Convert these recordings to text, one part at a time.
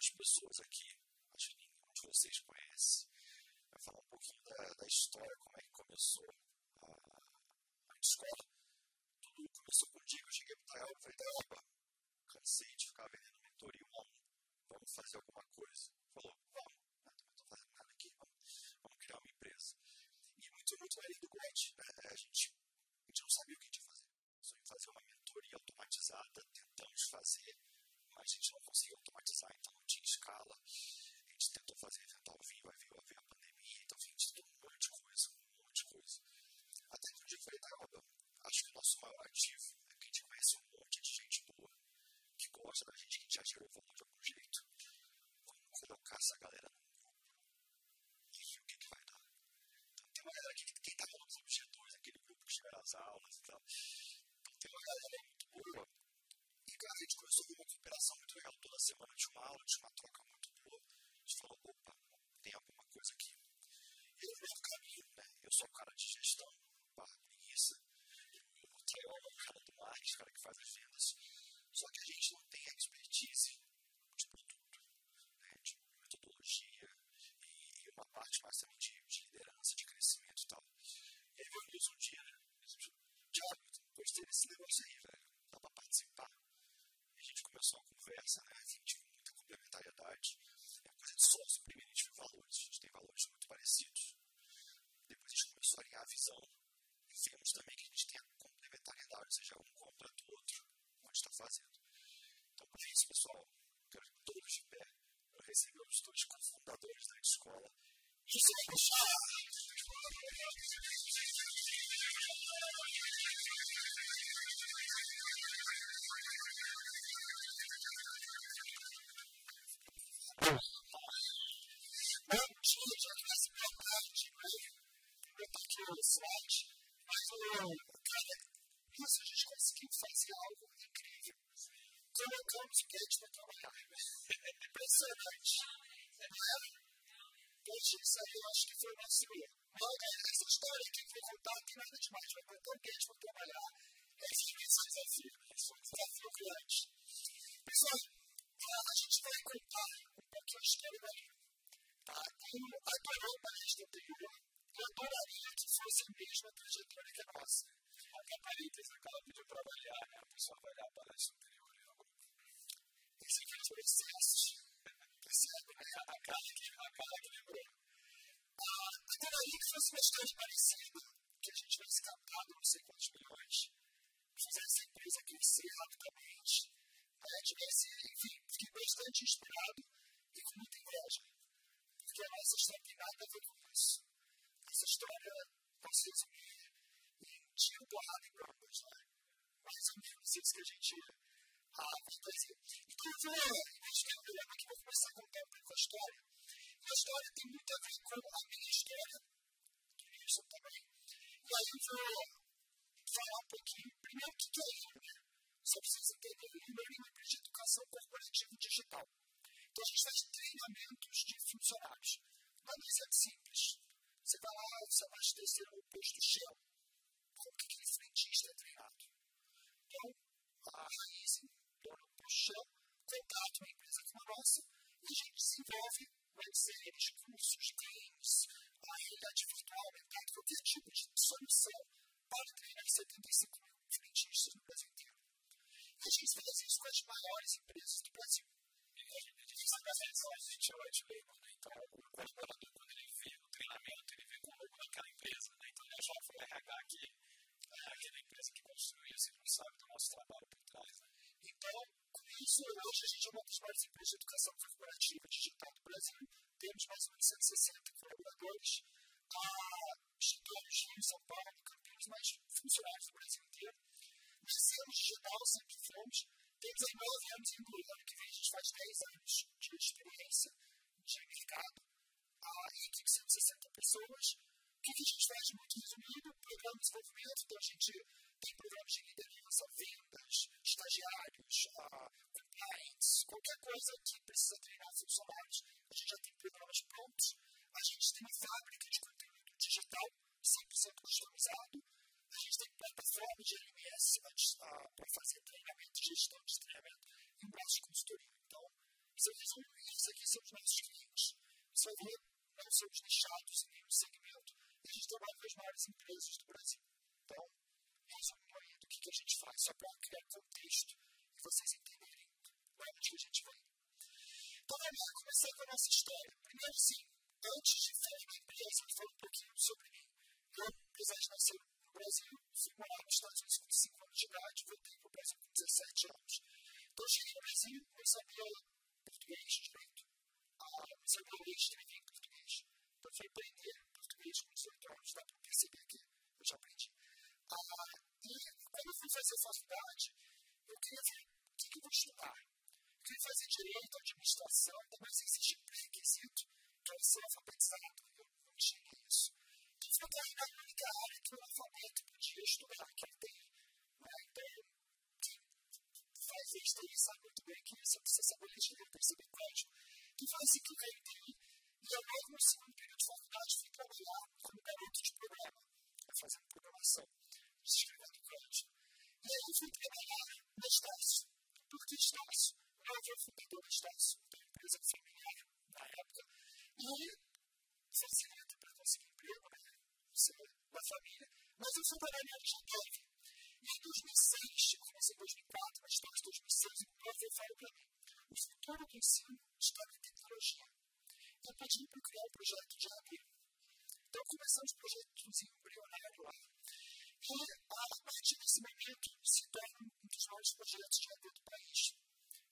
duas pessoas aqui, acho que nenhum de vocês conhece. Vai falar um pouquinho da, da história, como é que começou a, a escola. Tudo começou com o dia que eu cheguei para o e falei, Tael, cansei de ficar vendendo mentoria um a um, vamos fazer alguma coisa. Falou, vamos, eu não estou fazendo nada aqui, vamos, vamos criar uma empresa. E muito, muito ali do Grant, né? a, gente, a gente não sabia o que a gente ia fazer. Só ia fazer uma mentoria automatizada, tentamos fazer, mas a gente não conseguiu automatizar, então não tinha escala. A gente tentou fazer evento ao vivo, aí veio, a pandemia, então a gente tentou um monte de coisa, um monte de coisa. Até que um dia eu falei, tá, acho que o nosso maior ativo é que a gente conhece um monte de gente boa, que gosta da gente, que já gerou valor de algum jeito. Vamos colocar essa galera num grupo e ver o que, que vai dar. Então tem uma galera aqui que quem está falando sobre G2, aquele grupo que chega nas aulas e tal. Então tem uma galera muito boa e, cara, a gente começou a ver uma cooperação muito legal. Toda semana tinha uma aula, tinha uma troca muito boa. A gente falou, opa, tem alguma coisa aqui. E no do caminho, né? Eu sou o cara de gestão, barra preguiça. O Trail é o cara do marketing, o cara que faz as vendas. Só que a gente não tem expertise de produto, né? de metodologia e uma parte mais também de, de liderança, de crescimento e tal. E aí vi um dia, né? Tiago, gostei desse negócio aí, velho. Dá pra participar? a gente começou a conversa, né? A gente viu muita complementariedade. É coisa de sócio. Primeiro a gente viu valores, a gente tem valores muito parecidos. Depois a gente começou a alinhar a visão e vemos também que a gente tem a complementariedade, ou seja, um completa o outro, gente está fazendo. Então, por isso, pessoal, quero que todos de pé para receber os dois cofundadores da escola. Isso é Poxa, isso aí eu acho que foi o nosso erro. Essa história aqui que eu vou contar tem nada demais. Vai botar o Gate para trabalhar. Esse é o desafio. Esse é um desafio grande. Pessoal, a gente vai contar um pouquinho a história dali. Tá? Como adorou a palestra anterior, eu adoraria que fosse a mesma trajetória que a nossa. Aqui a parênteses, acaba de trabalhar, né? a pessoa vai olhar a palestra anterior e no. Esse aqui é o processo. Percebe? Né? A cara que, a cara que lembrou. Ah, adoraria que fosse uma história parecida, que a gente tivesse captado não sei quantos milhões, fizesse a empresa crescer rapidamente, né? tivesse, enfim, fiquei bastante inspirado e com muita inveja. Porque a nossa história tem nada a ver com isso essa história pode se resumir em tiro, porrada e bombas, né? Mais ou menos isso que a gente ah, vai fazer. Então, eu vou, eu aqui, vou começar a contar um pouco a história. E a história tem muito a ver com a minha história, que isso também. E aí eu vou falar um pouquinho, primeiro, o que é ILO, né? Só precisa entender o é empresa de educação corporativa digital. Então, a gente faz treinamentos de funcionários. Não é simples você vai lá, você abastecer no posto Shell. Como que aquele frentista é treinado? Então, a raiz, posto Shell, contrata uma empresa como a nossa e a gente desenvolve webséries, cursos, games, a realidade virtual, aumentada, qualquer tipo de solução para treinar 75 mil frentistas no Brasil inteiro. E a gente faz isso com as maiores empresas do Brasil. E a gente diz que a gente é white label, né? Então, o colaborador, quando ele vê o treinamento, ele vê com o logo daquela empresa, né? Então, ele já foi RH aqui, é, aquela empresa que construiu, você não sabe do nosso trabalho por trás, né? Então, isso, hoje a gente é uma das maiores empresas de educação corporativa digital do Brasil. Temos mais ou menos 160 colaboradores, escritórios Rio, São Paulo, Campinas, mais funcionários do Brasil inteiro. Nascemos digital, sempre fomos. Temos aí 9 anos em ano que vem a gente faz 10 anos de experiência de mercado a equipe de 160 pessoas. O que, a gente faz de muito resumido? Programa de desenvolvimento, então a gente tem programas de liderança, vendas, estagiários, compliance, qualquer coisa que precisa treinar funcionários, a gente já tem programas prontos. A gente tem uma fábrica de conteúdo digital 100% customizado. A gente tem plataforma de LMS para fazer treinamento, gestão de treinamento e um braço de consultoria. Então, isso esses aqui são os nossos clientes. Vai ver, não somos nichados em nenhum segmento. E a gente trabalha com as maiores empresas do Brasil. Então, resumo aí do que, que a gente faz, só para criar contexto e vocês entenderem onde que a gente vai. Então, vamos começar com a nossa história. Primeiro, sim, antes de falar da empresa, vou um pouquinho sobre mim. Eu, apesar de nascer no Brasil, fui morar nos Estados Unidos com 5 anos de idade, voltei para o Brasil com 17 anos. Então, cheguei no Brasil, não sabia português direito. Ah, não sabia ler e escrever em português. Então, fui aprender português com 18 anos, dá para perceber que eu já aprendi. Ah, e quando eu fui fazer faculdade, eu queria ver o que, que eu vou estudar. Queria fazer direito, administração, mas existe um pré-requisito que é ser alfabetizado. Eu não tinha isso. Eu caí na única área que o alfabeto podia estudar, que é TI. Né? Então, quem faz aí sabe muito bem que você precisa saber ler, perceber código. E foi assim que eu. E eu, logo no segundo período de faculdade, fui trabalhar como garoto de programa, fazendo programação escrevendo código. E aí eu fui trabalhar na Estácio. Por que Estácio? Eu havia fundador da empresa familiar na época, e facilita para conseguir emprego, né? Você da família. Mas fui trabalhar de Dev. E em 2006, eu comecei em 2004, mas depois de 2006, o meu avô para mim: o futuro do ensino está na tecnologia. Eu pedi para criar um projeto de AB. Então começamos o projeto embrionário lá. E a partir desse momento se torna um dos maiores projetos de água do país.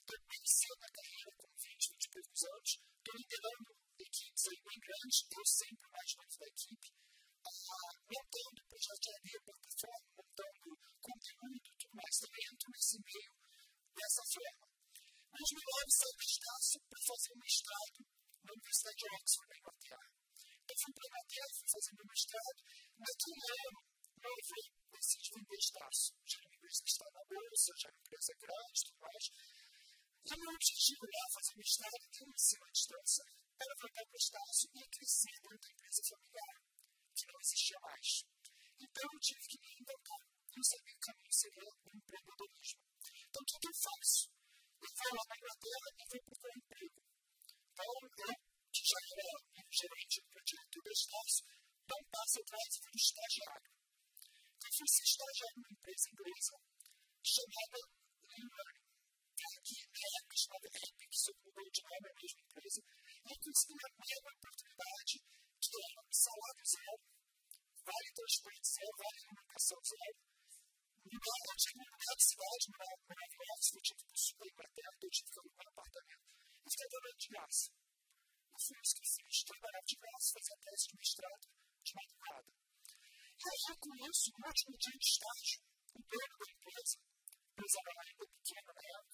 Então, iniciei na carreira com 20, 20 e poucos anos, estou liderando equipes aí bem grandes, eu sempre mais novo da equipe, ah, montando projeto plataforma, montando conteúdo, tudo mais. Também entro nesse meio dessa forma. Mas melhores saem da Estácio para fazer um mestrado na Universidade de Oxford, na Inglaterra. Eu fui para a Inglaterra, fui fazer meu mestrado. Naquele ano, meu avô decide vender Estácio. Já era uma empresa que está na bolsa, já era uma empresa grande e tudo mais. E objetivo lá, fazer mestrado no ensino à distância, era voltar para o Estácio e crescer dentro da empresa familiar, que não existia mais. Então eu tive que me reinventar. Eu sabia que caminho seria o empreendedorismo. Então o que, que eu faço? Eu vou lá na Inglaterra e vou procurar emprego. Então eu, que já era gerente do diretor do Estácio, dá um passo atrás e fui estagiário. Então, eu fui ser estagiário numa empresa inglesa chamada Learning. Que na época chamada Epic, só mudou de nome, a mesma empresa. E eu consegui uma mega oportunidade que um salário zero, vale transporte zero, vale alimentação zero. Eu tinha uma lugar de cidade, morava em Oxford, eu tive que sul da Inglaterra, eu tive que alugar um apartamento. E fiquei trabalhando de graça. E foi isso que eu fiz, trabalhava de graça, fazia tese de mestrado de madrugada. E aí, com isso, no último dia de estágio, o dono da empresa, a empresa era ainda pequena na época,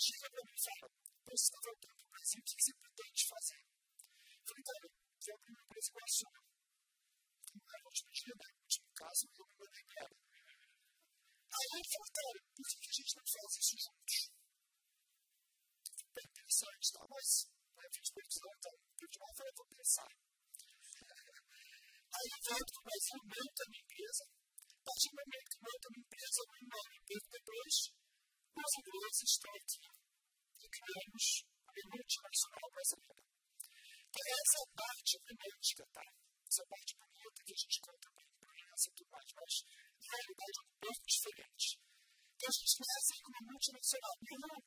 para e fala: Você está voltando para o Brasil, o que você pretende fazer? Eu falei: Cara, eu vou abrir uma empresa igual a sua. Não era o último dia, né? No último caso, eu me mandei embora. Aí ele falou: Cara, por que a gente não faz isso juntos? Bem interessante, tá? Mas, né, fiz previsão, então, eu de uma vez vou pensar. Aí eu volto para o Brasil, monto a minha empresa. A partir do momento que monto a minha empresa, um ano e pouco depois, os ingleses estão aqui e criamos a multinacional brasileira. Então, essa é a parte romântica, tá? Essa é a parte bonita que a gente conta para a imprensa e tudo mais, mas na realidade é um pouco diferente. Então, a gente com uma multinacional, não,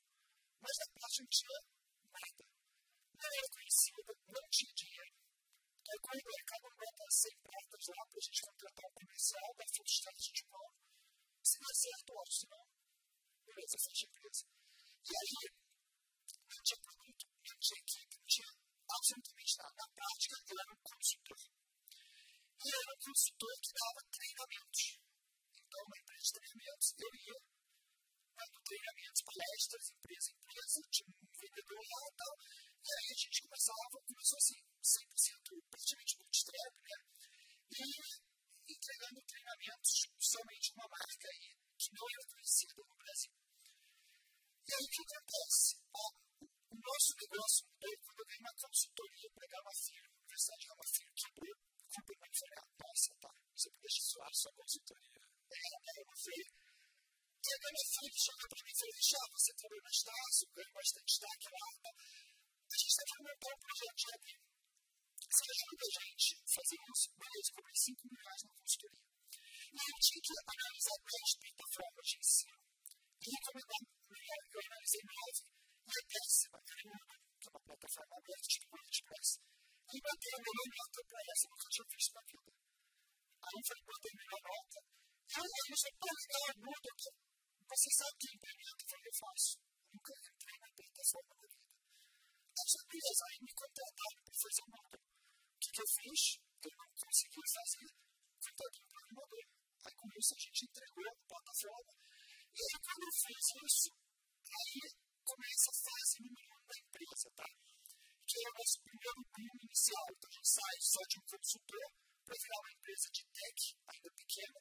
mas na parte não tinha nada. Não era conhecida, não tinha dinheiro Aí quando o mercado bota 100 pratas lá para a gente contratar um comercial, vai frustrar a gente mal. Se der certo, ótimo, se não, beleza, fecha a empresa. E aí, não tinha produto, não tinha equipe, não tinha absolutamente nada. Na prática, eu era um consultor. E era um consultor que dava treinamentos. Então, uma empresa de treinamentos, eu ia dando treinamentos, palestras, empresa em empresa, tinha um vendedor lá e tal. E aí a gente começava, começou assim, 100% praticamente bootstrap, né? E entregando treinamentos somente uma marca aí que não era conhecida no Brasil. E aí o que acontece? o nosso negócio mudou quando eu ganhei uma consultoria para Gama Filho, Universidade de Gama Filho quebrou, não falei, ah, nossa, tá, você me deixa suar sua consultoria. É, é, eu sei. E a Gama Filho chegou para mim e falou, já, você trabalhou na Estácio, ganhou bastante destaque lá, tá? A gente está querendo montar um projeto de AD. Se ajuda a gente a fazer isso, beleza, cobrei 5 mil reais na consultoria. E eu tinha que analisar 10 plataformas de ensino e recomendar melhor. Eu analisei 9 e a décima era uma, que é uma plataforma aberta, tipo WordPress. E botei a melhor nota para essa, nunca tinha visto na vida. Aí eu falei, botei a melhor nota. E aí eu falei, pô, legal, muda aqui. Você sabe que implementa? Eu falei, eu faço. Nunca entrei na plataforma da vida. As empresas aí me contrataram para fazer o mundo. O que, que eu fiz? Eu não consegui fazer, contratei um programador. Aí com isso a gente entregou a plataforma. E aí quando eu fiz isso, aí começa a fase número um da empresa, tá? Que é o nosso primeiro boom inicial. Então a gente sai só de um consultor para virar uma empresa de tech, ainda pequena.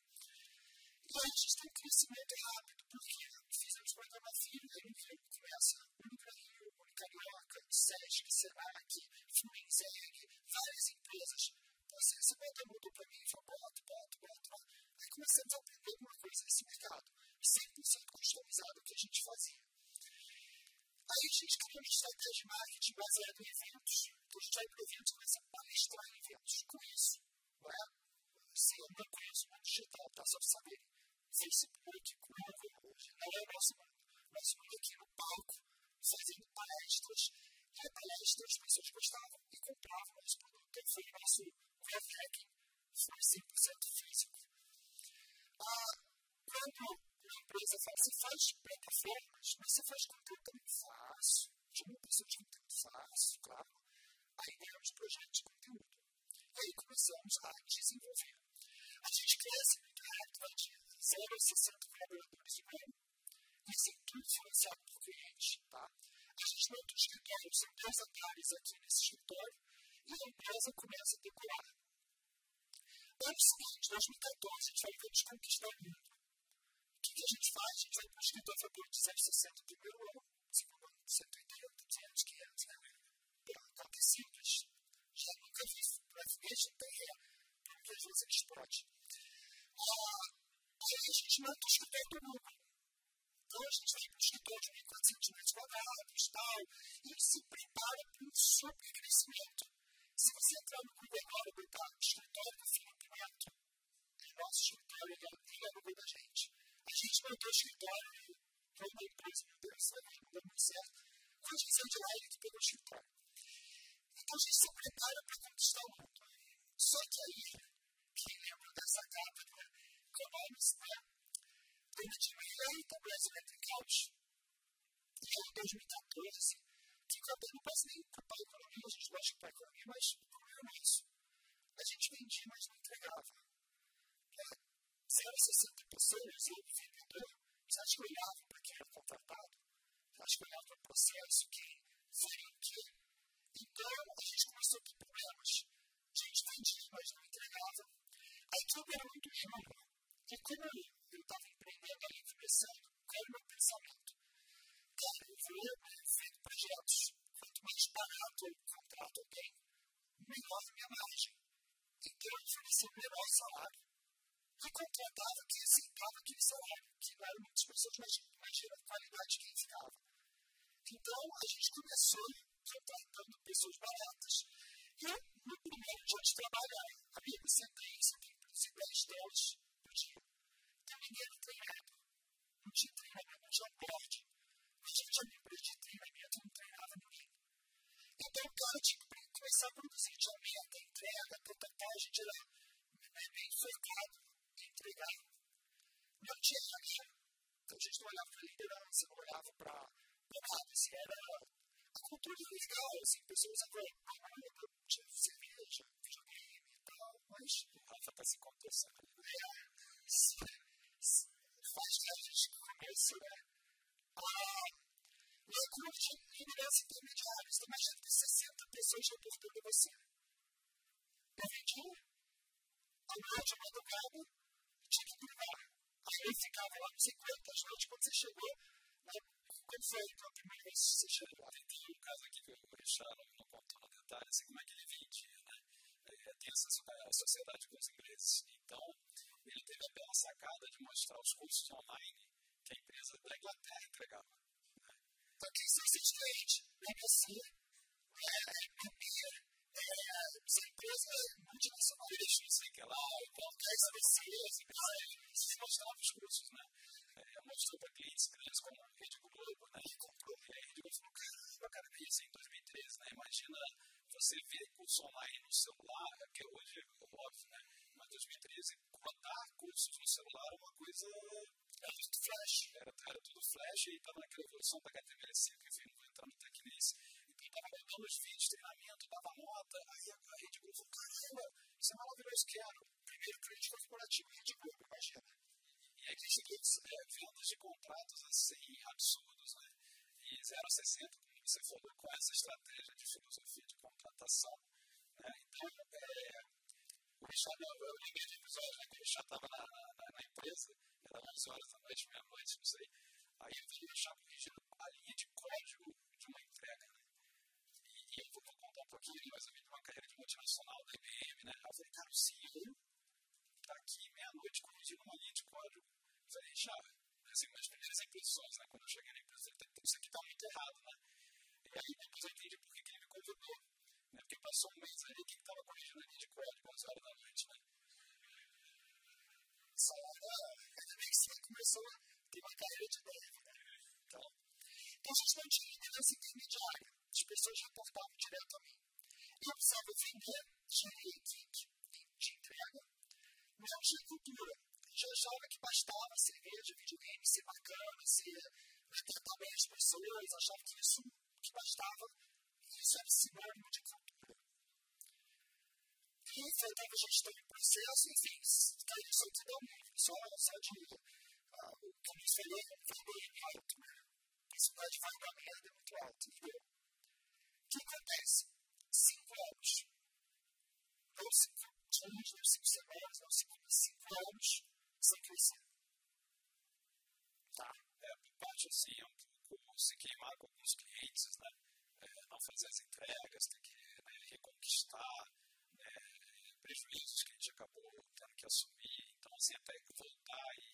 E aí a gente tem um crescimento rápido, porque fizemos programa filho, aí no Rio começa Única Rio, Única Carioca, Sesc, Senac, Fluenzeg, várias empresas. Então assim, você bota muito para mim, fala, bota, bota, bota. Aí começamos a aprender alguma coisa nesse mercado, 100% customizado o que a gente fazia. Aí a gente criou uma estratégia de marketing baseada em eventos. Então a gente vai para eventos e começa a palestrar em eventos. Com isso, não é? Se eu não conheço o mundo digital, tá? Só para saber. Facebook, Google, hoje não é o nosso mundo. Nosso mundo aqui no palco, fazendo palestras. E a palestra as pessoas gostavam e compravam nosso produto. Então foi o nosso growth hacking, foi 100% físico. Ah, quando uma empresa fala, você faz plataformas, mas você faz conteúdo também fácil. De uma pessoa de conteúdo fácil, claro. Aí ganhamos projetos de conteúdo. Aí começamos a desenvolver. A gente cresce muito rápido, de 0 a 60 colaboradores e meio. Isso é tudo financiado por cliente. Tá? A gente monta um escritório, são 10 andares aqui nesse escritório, e a empresa começa a decorar. Ano seguinte, 2014, a gente vai vamos conquistar o mundo. O que, que a gente faz? A gente vai para o escritório de 260 no primeiro ano, segundo ano, 180, 200, 500, né? Pronto, é simples. Já nunca vi brasileiro, não tem ré. Porque às vezes ele explode. Ah, aí a gente monta o escritório do mundo. Então a gente vai para o escritório de 1.400 metros quadrados tal, e se prepara para um super crescimento. Se você entrar no Google e botar escritório do Felipe Neto, é nosso escritório, ele é no Google da gente. A gente montou o escritório para uma empresa, meu Deus, não deu muito certo. Quando a gente saiu de lá, ele que pegou o escritório. Então a gente se prepara para conquistar o mundo. Só que aí, quem lembra dessa capa, né? Economics, né? Permitiu eleita o Brasil Electric E aí, em 2014, que eu não posso nem culpar a economia, a gente gosta de culpar a economia, mas o problema é. A gente vendia, mas não entregava. É, 0,60 pessoas, eu, vendedor, você acha que olhava para quem era contratado? Você acha que olhava para o processo, quem faria o quê? Então, a gente começou a ter problemas. A gente vendia, mas não entregava. Aí tudo era muito juro. E como eu estava empreendendo ali, começando, qual era o meu pensamento? Cara, eu vou fazer projetos. Quanto mais barato eu contrato alguém, melhor a minha margem. Então, eu ofereci o menor salário e contratava quem aceitava aquele salário, que não eram muitas pessoas, mas imagina a qualidade de quem ficava. Então, a gente começou contratando pessoas baratas e no primeiro dia de trabalho, a minha descendência tem produzir 10 dólares por dia. Então, ninguém era treinado. Não tinha treinamento, não tinha. A gente tinha uma empresa de treinamento não. Então, o cara tinha que começar a produzir. Tinha meta, entrega, a gente era bem focado em entregar. Não tinha dinheiro. Então, a gente não olhava para liderança, não olhava para nada. Assim, era a cultura é legal, assim, pessoas agora, tinha cerveja, videogame e tal, mas o Rafa está se compensando. É, faz que a gente comece, né? Ah, a curva de liderança intermediária, você imagina que 60 pessoas reportando a você. Eu vendi, a noite de madrugada, tinha que brigar. Aí ficava lá nos 50 às noites, quando você chegou, né? Como foi a primeira vez que você chegou? Tem um caso aqui que o Richard não contou no detalhe, assim, como é que ele vendia, né? É, tem essa sociedade com os ingleses. Então, ele teve a bela sacada de mostrar os cursos online que a empresa da Inglaterra entregava. Então, quem são esses clientes? BBC, essa empresa multinacional, não sei que lá, qualquer especialista, se mostrava os cursos, né? É, mostrou para clientes grandes como a Rede Globo, né? E comprou, e aí a Rede Globo falou, caramba, cara, isso em 2013, né? Imagina você ver curso online no celular, que hoje é óbvio, né? Mas 2013, rodar cursos no celular é uma coisa. Era tudo flash. Era, era tudo flash e estava naquela evolução da HTML5, enfim, não vou entrar no tecnice estava rodando os vídeos, treinamento, dava nota, aí a, a Rede Globo caramba, isso é maravilhoso, quero. Primeiro cliente corporativo, Rede Globo, imagina. E aí existem é, vendas de contratos assim, absurdos, né? E 0 a 60, como você falou, com essa estratégia de filosofia de contratação. Né? Então, é, o Richard, eu liguei de episódio, né, que o Richard estava na, na, na, empresa, era 11 horas da noite, meia-noite, não sei. Aí eu vi o Richard corrigindo a linha de código de uma entrega, né? E eu vou contar um pouquinho mais ou menos de uma carreira de multinacional da IBM, né? Eu falei, cara, o CEO está aqui meia-noite corrigindo uma linha de código. Eu falei, já, assim, as primeiras impressões, né? Quando eu cheguei na empresa, eu falei, isso aqui está muito errado, né? E aí depois eu entendi por que ele me convidou. Né? Porque passou um mês ali que estava corrigindo a linha de código, 11 horas da noite, né? Essa hora, ainda bem que você começou a ter uma carreira de dev, né? Então, então a gente não tinha liderança intermediária as pessoas reportavam direto a mim. Eu precisava vender de equipe de entrega, mas não tinha cultura. Já achava que bastava cerveja, videogame, ser bacana, ser tratar bem as pessoas, achava que isso que bastava, isso era sinônimo de cultura. E faltava gestão de processo, enfim, caiu só tudo ao nível, só, só de, uh, como eu falei, um VDM alto, né? A cidade vai da merda é muito alta, entendeu? que acontece? Cinco anos. Não cinco dias, não cinco semanas, não cinco, cinco anos sem crescer. Tá. É, parte assim, é um pouco se queimar com alguns clientes, né? É, não fazer as entregas, ter que né, reconquistar prejuízos que a gente acabou tendo que assumir. Então, assim, até voltar e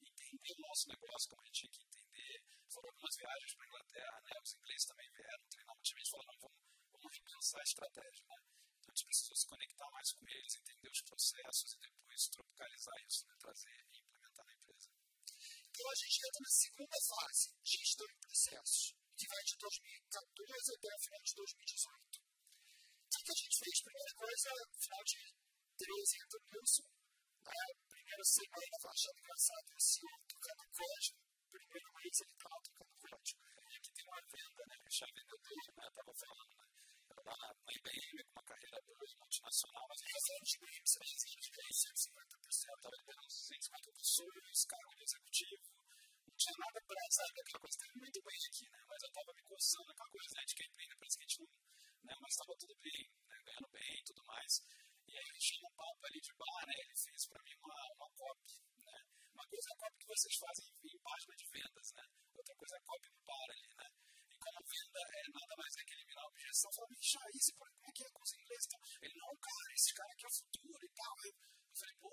entender o nosso negócio como a gente tinha que entender. Foram algumas viagens para a Inglaterra, né? Os ingleses também vieram treinar um time e falaram, vamos, vamos repensar a estratégia, né? Então a gente precisou se conectar mais com eles, entender os processos e depois tropicalizar isso, né? trazer e implementar na empresa. Então a gente entra na segunda fase, gestão de processos, que vai de 2014 até o final de 2018. O que a gente fez? Primeira coisa, no final de 13 entra o Nilson, né? primeira semana, achando engraçado, o CEO tocando código, primeiro mês ele estava tocando código. E aqui tem uma venda, né? O chave vendedor, né? Estava falando, né? Lá IBM, com uma carreira boa, multinacional, mas ele fazendo de IBM, você faz de IBM, 150%, estava vendendo 150 pessoas, cargo de executivo, não tinha nada para, sabe, aquela coisa, estava muito bem aqui, né? Mas eu estava me coçando, aquela coisa, né? De quem empreende, parece que a gente não, né? Mas estava tudo bem, né? Ganhando bem e tudo mais. E aí ele tinha um papo ali de bar, né? Ele fez para mim uma, uma copy, né? Uma coisa é a copy que vocês fazem em página de vendas, né? Outra coisa é a copy no bar ali, né? E como venda é nada mais é que eliminar a objeção, falei, bicho, isso como é que é com os ingleses? Então, ele, não, cara, esse cara aqui é o futuro e tal. Eu, eu falei, pô,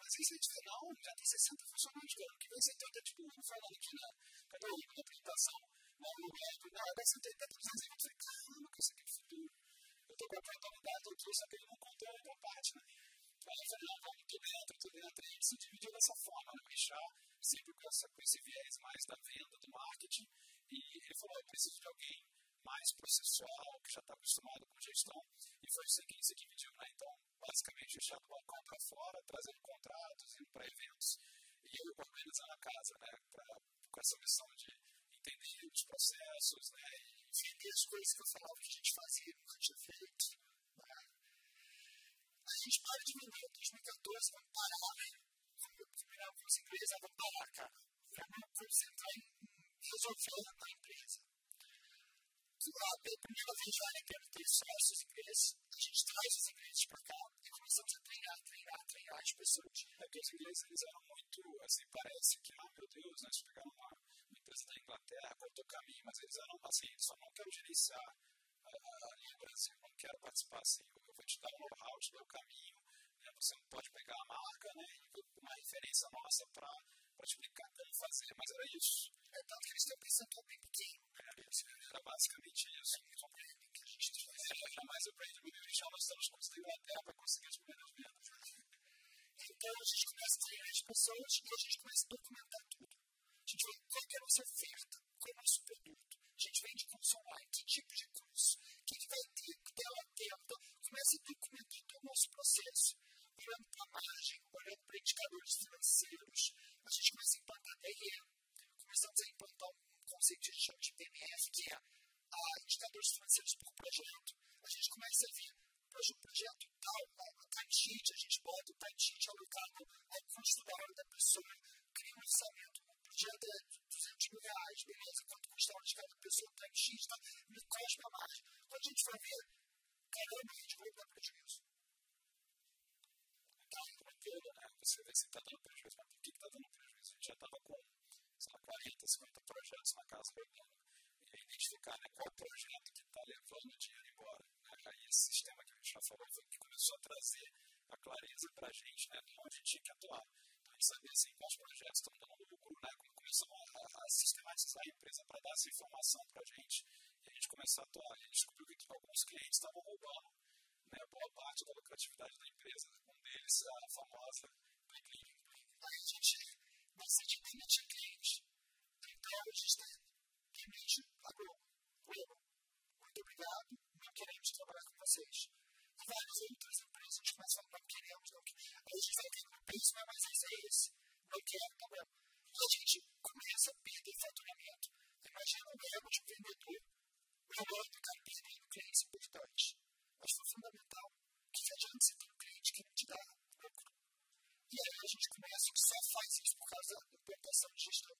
mas isso aí dizer, não, já tem 60 funcionários, cara, que vem 70, tipo, falando aqui na, cadê o na apresentação? Não, no médico, não, vai 70, 300, eu falei, caramba, que isso aqui é futuro eu estou com a oportunidade, eu trouxe aquele não contou a outra parte, né? Aí eu falei, não, vamos tudo dentro, tudo dentro. E gente se dividiu dessa forma, né? O Richard, sempre com, essa, com esse viés mais da venda, do marketing, e ele falou, eu preciso de alguém mais processual, que já está acostumado com gestão, e foi isso que se dividiu, né? Então, basicamente, o Richard do balcão para fora, trazendo contratos, indo para eventos, e eu organizando a casa, né? Pra, com essa missão de entender os processos, né? Entender as coisas que eu falava que a gente fazia, nunca tinha feito. Né? A gente para de vender em 2014, vamos parar, né? Vamos combinar com os ingleses, vamos parar, cara. Vamos concentrar em resolver a empresa. A primeira vez já na quero ter sócios ingleses, a gente traz os ingleses para cá e começamos a treinar, treinar, treinar as pessoas. É que os ingleses eram muito, assim, parece que, ah, meu Deus, né, se pegaram uma empresa da Inglaterra, cortou o caminho, mas eles eram assim, eles só não quero gerenciar ah, ali no Brasil, não quero participar assim, eu vou te dar um know-how, te dar o caminho, né, você não pode pegar a marca, né, uma referência nossa para te explicar como fazer, mas era isso. É tanto que eles estão pensando no pequeno. Game. Era basicamente isso. que a gente faz. Era é, jamais o Brand New Original, nós estamos começando da Inglaterra para conseguir as primeiras vendas. Então a gente começa a treinar as pessoas e a gente começa a documentar tudo qual é a nossa oferta, qual é o nosso produto. A gente vende curso online, que tipo de curso, o que, que vai ter, que tela. Então, começa a documentar todo o nosso processo. Olhando para a margem, olhando para indicadores financeiros, a gente começa a implantar DRE. Começamos a implantar um conceito que a gente chama de PMF, que é a indicadores financeiros por projeto. A gente começa a ver o projeto tal, a timesheet, a gente bota o timesheet alocado ao custo da hora da pessoa, cria um orçamento, projeto é 200 mil reais, beleza, quanto custa a hora de cada pessoa, o timesheet, tá, me cospe margem. Quando a gente vai ver, caramba, a gente vai dar prejuízo. Então, tranquilo, né? Você vê se está dando prejuízo, mas por que está dando prejuízo? A gente já estava com, sei lá, 40, 50 projetos na casa rodando. E identificar né, qual projeto que está levando dinheiro embora Aí esse sistema que a gente já falou que começou a trazer a clareza para a gente, né, onde tinha que atuar. Então, sabia assim, quais projetos estão dando lucro, né, como começou a, a, sistematizar a empresa para dar essa informação para a gente e a gente começou a atuar. A gente descobriu que alguns clientes estavam roubando né, boa parte da lucratividade da empresa, um deles a famosa Click Aí a gente decide demitir cliente. Então a gente demite a. Globo, muito obrigado não queremos trabalhar com vocês. Várias outras empresas começam a não queremos, não queremos. A gente vai ter um preço, não é mais esse, é esse. Não quero, tá bom. E a gente começa a perder faturamento. Imagina o erro de um vendedor, o erro do cara perdendo clientes importantes. Mas foi fundamental que adianta você ter um cliente que não te dá lucro. E aí a gente começa, só faz isso por causa da implantação de gestão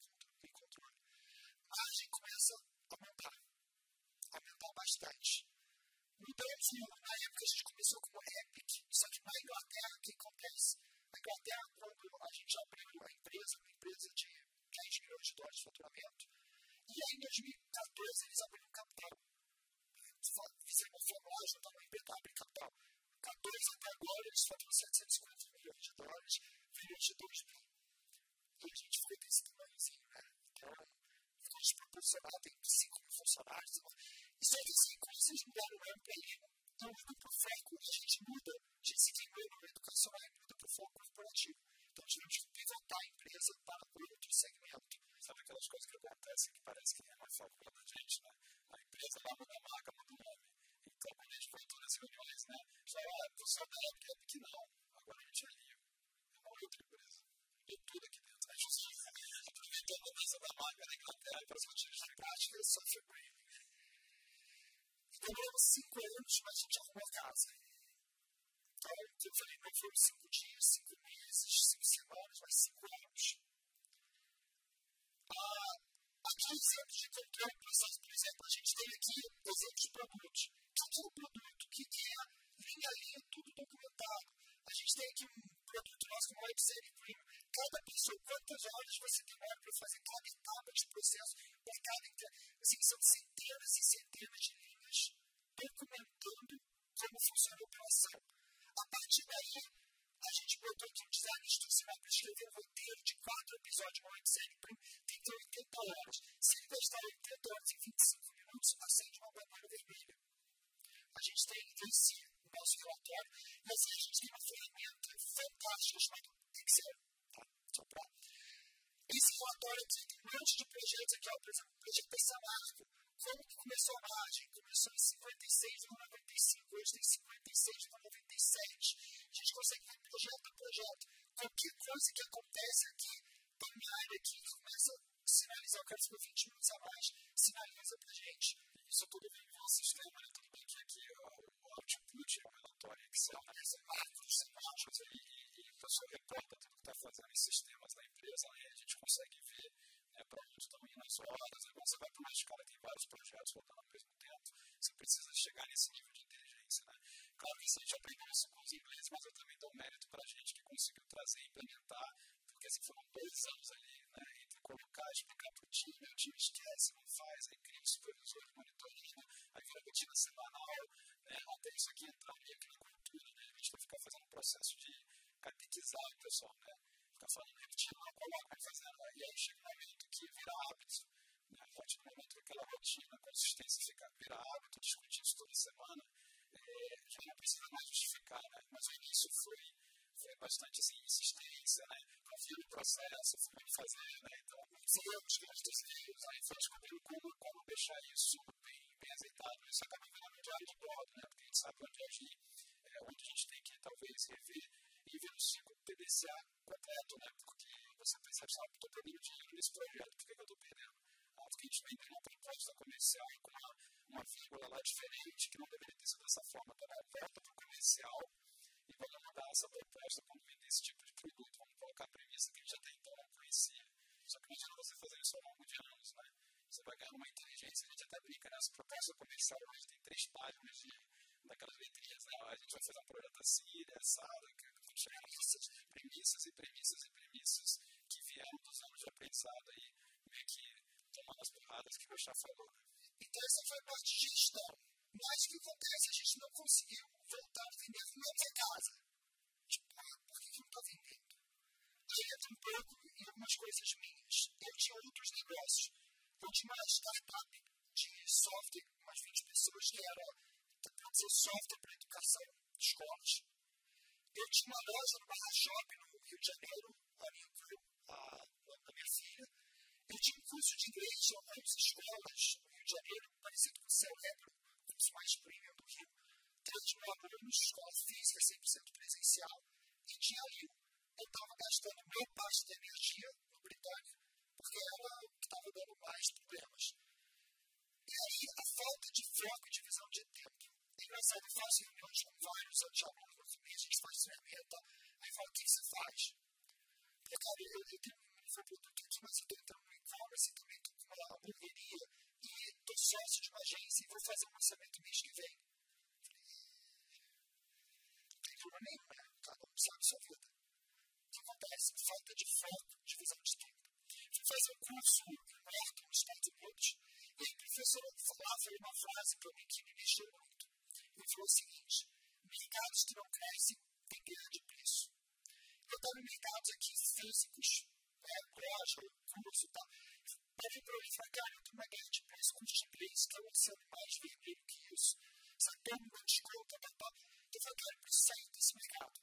que acontece? Na Inglaterra, quando a gente abriu a empresa, uma empresa de 10 milhões de dólares de faturamento, e aí em 2014 eles abriram capital. Fizeram uma formulário, juntaram uma empresa, capital. 14 até agora, eles faturam 750 milhões de dólares, milhões de 2 mil. E a gente foi desse tamanhozinho, né? Então, ficou desproporcionado, tem 5 mil funcionários. Isso é assim, quando vocês mudaram o MPI, então muda para o foco, a gente muda de desenvolvimento educacional e muda para o foco corporativo. Então tivemos que pivotar a empresa para outro segmento. Sabe aquelas coisas que acontecem que parece que é foco da gente, né? A empresa lá muda a marca, muda o nome. Então, quando a gente foi em todas as reuniões, né? Já, ah, tu só da época que não. Agora a gente é livre. É uma outra empresa. E tudo aqui dentro. A gente aproveitando a mudança da marca da Inglaterra para os motivos de prática, só foi Demoramos cinco anos, mas a gente arrumou a casa. Então, eu falei, não foram cinco dias, cinco meses, cinco semanas, mas cinco anos. Ah, aqui, exemplos de controle processo, por exemplo, a gente tem aqui exemplos de produtos. O que é o produto? O que é linha a linha, tudo documentado. A gente tem aqui um produto nosso como Web Série Premium. Cada pessoa, quantas horas você demora para fazer cada etapa de processo, por cada. Assim, são centenas e centenas de linhas documentando como funciona a operação. A partir daí, a gente botou aqui um design institucional para escrever um roteiro de quatro episódios, uma websérie, tem que ter 80 horas. Se ele gastar 80 horas em 25 minutos, acende uma bandeira vermelha. A gente tem esse nosso relatório, mas a gente tem uma ferramenta fantástica chamada Excel. Tá? Só para. Esse relatório aqui tem um monte de projetos aqui, ó, por exemplo, o projeto Essa Marca como que começou a margem? Começou em 56,95, hoje tem 56,97. A gente consegue ver projeto a projeto. Qualquer coisa que acontece aqui, tem uma área aqui que começa a sinalizar, eu quero ficar 20 minutos a mais, sinaliza para a gente. Isso tudo vem no sistema, né? Tudo bem que aqui ó, o output é o relatório Excel, né? São marcos, são marcos, e, e, e o pessoal reporta tudo que está fazendo em sistemas da empresa, né? a gente consegue ver né, para onde estão indo as horas. Aí você vai para uma escala, tem vários projetos rodando ao mesmo tempo, você precisa chegar nesse nível de inteligência. Né? Claro que a gente aprendeu isso com os ingleses, mas eu também dou mérito para a gente que conseguiu trazer e implementar, porque assim, foram dois anos ali, né, colocar, explicar para o time, o time esquece, não faz, aí cria o supervisor de monitoria, aí vira rotina semanal, né, até isso aqui entrar ali, aquela cultura, né, a gente vai ficar fazendo um processo de capitizar o pessoal, né, ficar falando repetindo, não coloca, fazendo, e aí chega um momento que vira hábito. Né? A partir do momento que aquela rotina, consistência fica, vira hábito, discutir isso toda semana, é, já não precisa mais justificar, né? Mas o início foi, foi bastante assim, insistência, né? confia no processo, fui fazer, né? então muitos erros, grandes erros, aí foi descobrindo como, como deixar isso bem, bem azeitado, isso acaba virando um diário de bordo, né? porque a gente sabe onde agir, é, onde a gente tem que talvez rever e ver o ciclo PDCA completo, né? porque você percebe, sabe, estou perdendo dinheiro nesse projeto, por que, eu estou perdendo? Ah, porque a gente vem uma proposta comercial com uma, uma vírgula lá diferente, que não deveria ter sido dessa forma, então volta para o comercial e vamos mudar essa proposta quando vender esse tipo de produto, vamos colocar a premissa que a gente até então não conhecia. Só que imagina você fazer isso ao longo de anos, né? Você vai ganhar uma inteligência, a gente até brinca nessa proposta comercial, hoje tem três páginas de, daquelas letrinhas, né? A gente vai fazer um projeto assim, assado, que chegar nessas premissas e premissas e premissas que vieram dos anos de aprendizado aí, meio que tomando as porradas que o Chá falou. Então essa foi a parte de gestão. Mas o que acontece? A gente não conseguiu voltar a vender na casa. Tipo, ah, por que, não está vendendo? Aí entra um pouco em algumas coisas minhas. Eu tinha outros negócios. Eu tinha uma startup de software, umas 20 pessoas, que era produzir software para educação de escolas. Eu tinha uma loja no Barra Shopping, no Rio de Janeiro, amigo da minha filha. Eu tinha um curso de inglês em algumas escolas no Rio de Janeiro, parecido com o Cerebro, curso mais premium do Rio. Três mil alunos, escola física, 100% presencial. E tinha ali, eu estava gastando meu parte de energia no Britânico, porque era o que estava dando mais problemas. E aí, a falta de foco e divisão de tempo. É engraçado, eu faço reuniões com vários alunos, a gente faz ferramenta, aí fala, o que você faz? Porque, cara, eu, eu tenho um infoproduto aqui, mas eu estou entrando no e-commerce e também estou com uma hamburgueria e estou sócio de uma agência e vou fazer um lançamento mês que vem. Não tem problema nenhum, né? Cada um sabe sua vida. O que acontece? Falta de foco, divisão de tempo. Fui fazer um curso em Norton, nos Estados Unidos, e a professora lá falou uma frase para mim que me mexeu muito. Ele falou o seguinte: mercados que não crescem têm guerra de preço. Eu estava em mercados aqui físicos, né, loja, curso e tal. Ele para mim falou, cara, eu tenho uma guerra de preço com os que é sendo mais vermelho que isso. Sabe, todo mundo desconta, tá, tá. Então eu falei, cara, eu preciso sair desse mercado.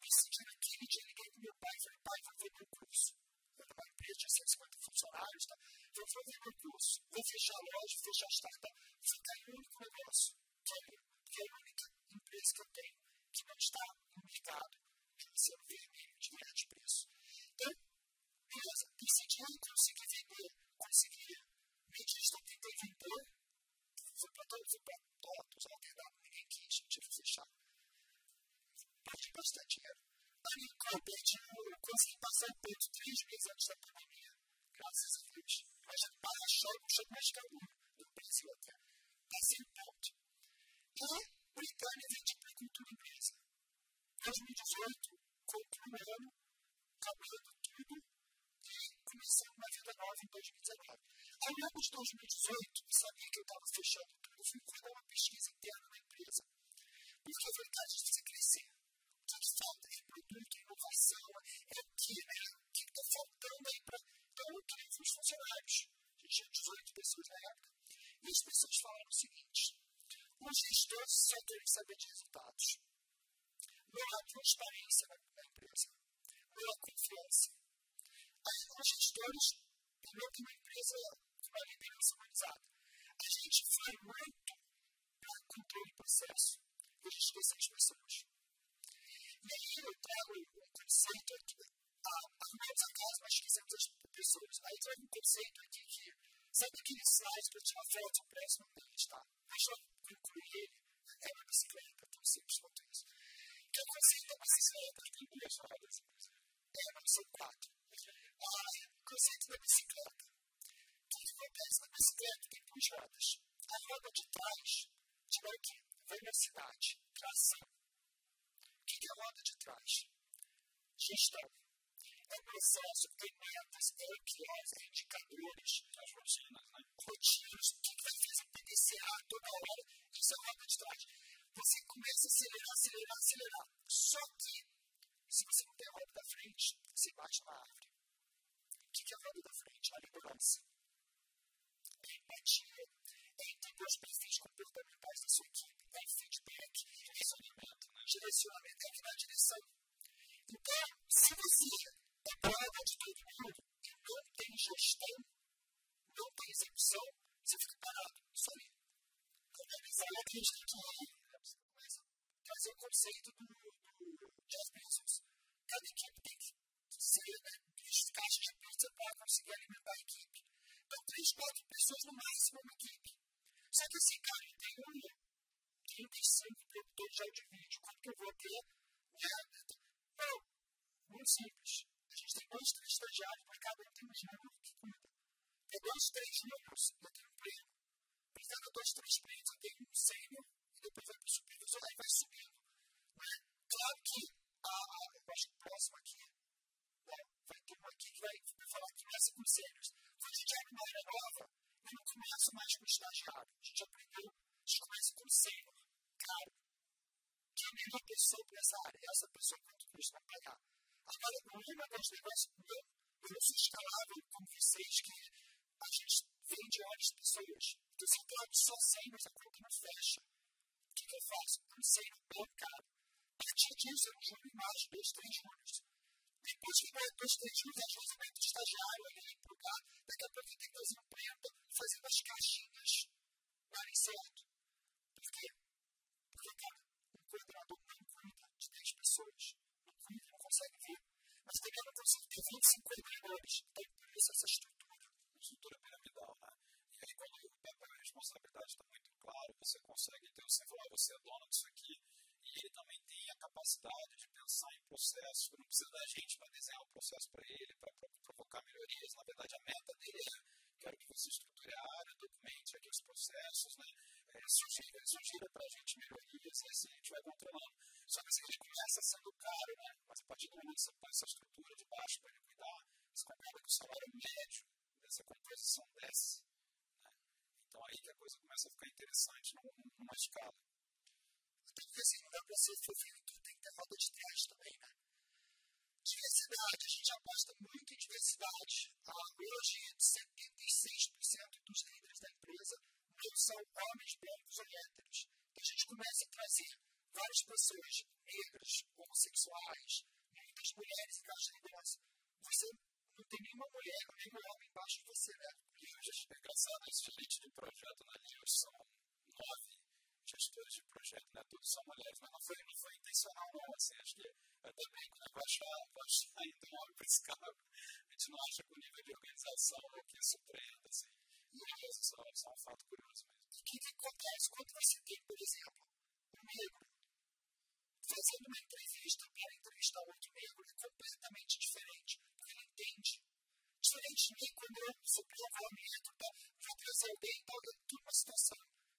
Me senti naquele dia, liguei para meu pai e falei, pai, vou ver meu curso. Eu era uma empresa de 150 funcionários, tá? Eu vou ver meu curso, vou fechar a loja, fechar a startup, ficar em um único negócio, que é, que é a única empresa que eu tenho que não está no mercado sendo vermelho de guerra de preço. Então, beleza, decidi conseguir vender, conseguir medir, estou tentando vender, fui para todos, fui para todos, bastante dinheiro. Aí, eu perdi, eu consegui passar o ponto três meses antes da pandemia, graças a Deus. Mas já para achar o chão mais caro do Brasil até. Passei o ponto. E Britânia vende para a cultura inglesa. 2018, concluí o ano, acabando tudo e começando uma vida nova em 2019. Ao longo de 2018, eu sabia que eu estava fechando tudo, fui fazer uma pesquisa interna na empresa. Porque a verdade é você crescer. O que falta de produto, inovação, é o que, né? O que está faltando aí para. Então, eu queria os funcionários. A gente tinha 18 pessoas na época. E as pessoas falaram o seguinte: os gestores só querem saber de resultados. Não há transparência na, na empresa. Não há confiança. Aí, os gestores, primeiro que uma empresa com uma liderança humanizada, a gente vai muito para controle do processo. E a gente esquece as pessoas. E aí eu trago um conceito aqui. Arrumamos a casa, mas esquecemos as pessoas. Aí trago um conceito aqui que, sabe aquele slide que eu tinha foto impresso no deles, tá? Deixa eu concluir ele. É uma bicicleta, tão simples quanto isso. Que é o conceito da bicicleta. Tem duas rodas, É, não são quatro. Ah, o conceito da bicicleta. O que acontece na bicicleta? Tem duas rodas. A roda de trás, tiver aqui, velocidade, tração. O que é a roda de trás? Gestão. É processo, tem metas, é OKRs, é indicadores, as rotinas, né? rotinas, o que vai fazer PDCA toda hora, isso é a roda de trás. Você começa a acelerar, acelerar, acelerar. Só que, se você não tem a roda da frente, você bate na árvore. O que é a roda da frente? A liderança. É empatia, é entender os perfis comportamentais da sua equipe, é feedback, direcionamento, né? direcionamento, é direção. Então, se você é prova de todo mundo e não tem gestão, não tem execução, você fica parado, só ali. Organizar a tem que trazer o conceito do, do Jeff Bezos. Cada equipe tem que ser né, caixas de pizza para conseguir alimentar a equipe. Então, três, quatro pessoas no máximo uma equipe. Só que esse cara tem um 35 produtores de áudio e vídeo. Quanto que eu vou ter? Não, muito simples. A gente tem dois, três estagiários, mas cada um tem um número que cuida. Tem dois, três números, eu tenho um prêmio. Para cada dois, três prêmios, eu tenho um sênior e depois vai para o supervisor, aí vai subindo. Né? Claro que, a, a, eu acho que o próximo aqui, né, vai ter um aqui que vai, vai falar que começa com sêniors. Quando a gente abre uma área nova, eu não começo mais com estagiário. A gente aprendeu, a gente começa com sênior. Claro, quem é a pessoa para essa área? Essa pessoa quanto custa pagar. Agora, o problema dos negócios, não, eu não sou escalável como vocês, que a gente vende horas pessoas. Então, se eu trago só 100, mas a conta não fecha. O que, que eu faço? Eu não sei, não bem caro. A partir disso, eu juro mais dois, três juros. Depois que eu dois, três juros, às vezes eu meto estagiário ali para o carro, daqui a pouco eu tenho que fazer um prenda, fazendo as caixinhas darem certo. Por quê? Porque, cara, coordenador não de 10 pessoas. Não cuida, não consegue ver. Mas também não consegue ter 25 coordenadores. Então, por isso essa estrutura. Estrutura piramidal, né? E aí, quando o papel e a responsabilidade está muito claro, você consegue ter, você falar, você é dono disso aqui, e ele também tem a capacidade de pensar em processos, não precisa da gente para desenhar um processo para ele, para provocar melhorias. Na verdade, a meta dele é quero que você estruture a área, documente aqui os processos, né? Sugira, sugira para a gente melhorias e assim a gente vai controlando. Só que assim, ele começa sendo caro, né? Mas a partir do momento que você põe essa estrutura de baixo para ele cuidar, você concorda que o salário médio dessa composição desce. Né? Então aí que a coisa começa a ficar interessante numa escala. Porque assim, não dá para ser fofinho, tem que ter roda de trás também, né? Diversidade, a gente aposta muito em diversidade. Ah, hoje, 76% dos líderes da empresa não são homens brancos héteros. Então, a gente começa a trazer várias pessoas negras, homossexuais, muitas mulheres em casa de liderança. Você não tem nenhuma mulher ou nenhum homem embaixo de você, né? É engraçado, esse gerente de projeto na Lios são nove gestores de projeto, né? Todos são mulheres, mas não foi, não foi intencional, não. Assim, acho que até bem, quando vai achar, vai achar ainda um homem cargo, a gente não acha que o nível de organização é que surpreenda, assim. E isso só é um fato curioso mesmo. O que, que acontece quando você tem, por exemplo, um negro fazendo uma entrevista para entrevistar outro negro é completamente diferente, porque ele entende. Diferente de mim quando eu sou homem negro, tá? vou trazer alguém, tá? eu estou numa situação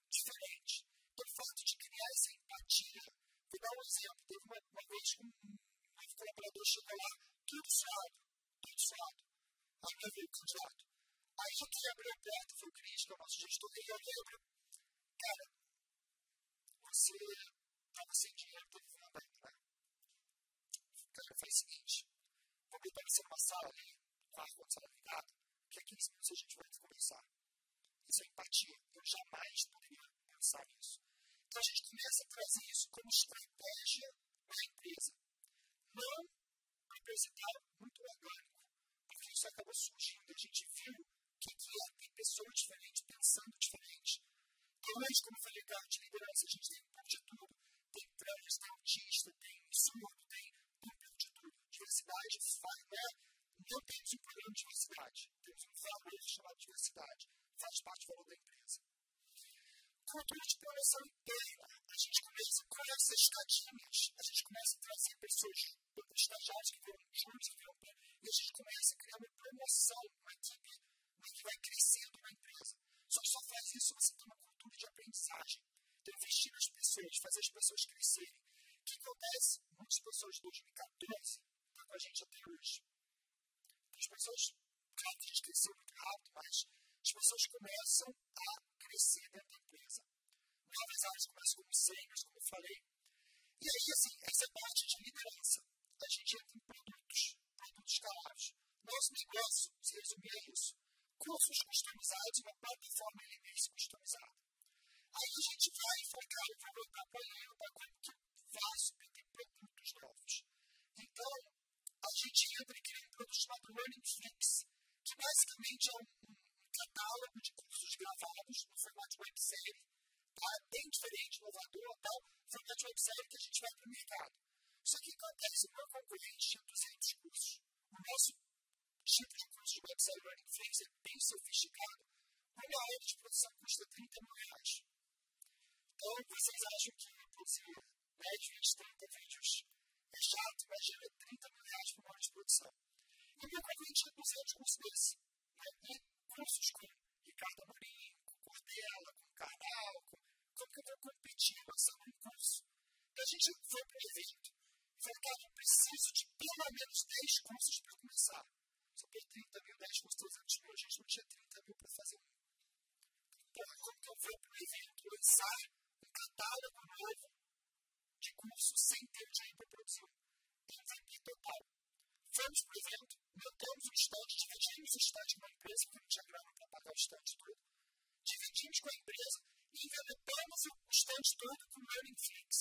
diferente. Então, o fato de criar essa empatia. Vou dar um exemplo. Teve uma, uma vez que um, um colaborador chegou lá, tudo suado, tudo suado. Aí eu o candidato. Aí eu que abriu a porta, foi o Cris, é o nosso gestor, e eu lembro, cara, você estava sem dinheiro, teve venda ainda, né? Cara, faz o seguinte, vou botar você numa sala ali, com ar-condicionado ligado, que a 15 minutos a gente vai conversar. Isso é empatia. Eu jamais poderia pensar nisso. Então a gente começa a trazer isso como estratégia da empresa. Não apresentar muito orgânico, porque isso acabou surgindo. A gente viu que aqui é, tem pessoas diferentes pensando diferente. Então, hoje, como eu falei, carro de liderança, a gente tem um pouco de tudo. Tem trans, tem autista, tem surdo, tem, um pouco de tudo. Diversidade faz, né? Não temos um programa de diversidade, temos um valor chamado diversidade. Faz parte do valor da empresa cultura de promoção interna. A gente começa com essas escadinhas. A gente começa a trazer pessoas, estagiários que viram juntos, que e a gente começa a criar uma promoção, uma equipe que vai crescendo na empresa. Só que só faz isso você ter uma cultura de aprendizagem. Então, investir nas pessoas, fazer as pessoas crescerem. O que acontece? Muitas pessoas de 2014 estão com a gente até hoje. As pessoas, claro que a gente cresceu muito rápido, mas as pessoas começam a crescer dentro da empresa. Novas áreas começam como seniors, como eu falei. E aí, assim, essa é parte de liderança. A gente entra em produtos, produtos escalados. Nosso negócio se resume a isso. Cursos customizados, uma plataforma LMS customizada. Aí a gente vai e fala, cara, eu vou voltar para como que eu faço para ter produtos novos. Então, a gente entra e cria um produto chamado Learning Flix, que basicamente é um, um catálogo de cursos gravados no formato websérie, tá? bem diferente, inovador, tal, formato websérie que a gente vai para o mercado. Só que acontece, o meu concorrente tinha 200 cursos. O nosso tipo de de websérie Learning Flix é bem sofisticado. Uma hora de produção custa 30 mil reais. Então, vocês acham que produzir 10, 20, 30 vídeos é chato, mas gera 30 mil reais por hora de produção. E o meu concorrente tinha 200 cursos desses. Né? E cursos com Ricardo Amorim, com Cordela, com Carnal, com... como que eu vou competir lançando um curso? E a gente foi para o evento e falou, cara, eu preciso de pelo menos 10 cursos para começar. Só por 30 mil, 10 cursos, 300 mil, a gente não tinha 30 mil para fazer um. Então, como que eu vou para o evento lançar um catálogo novo de cursos sem ter dinheiro para produzir? MVP total. Fomos para o evento, montamos o stand, dividimos o stand com a empresa, porque não tinha grana para pagar o stand todo. Dividimos com a empresa e envelopamos o stand todo com Learning Flix.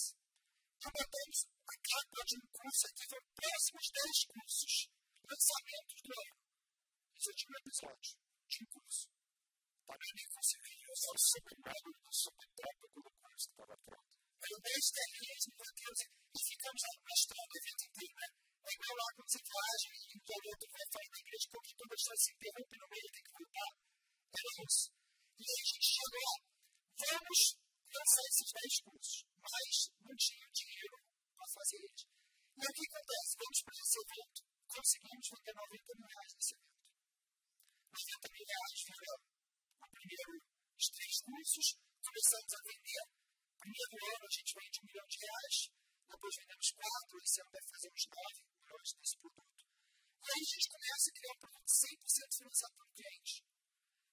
E botamos a capa de um curso aqui, foram próximos 10 cursos, lançamentos do ano. Isso é de um episódio, de um curso. Para mim, conseguir usar o sobrenome do subtópico do curso que estava pronto. Aí eu 10 telinhas, meu Deus, e ficamos lá mostrando o evento inteiro, né? É igual lá quando você viaja e o garoto vai falar da igreja, porque toda história se interrompe no meio, tem que voltar. Era isso. E aí a gente chegou lá, vamos lançar esses 10 cursos, mas não tinha dinheiro para fazer eles. E o que acontece? Vamos para esse evento, conseguimos vender 90 mil reais nesse evento. 90 mil reais vira o primeiro, os três cursos, começamos a vender. Primeiro ano a gente vende um milhão de reais, depois vendemos quatro, esse ano vai fazer uns nove milhões desse produto. E aí a gente começa a criar um produto 100% financiado pelo cliente.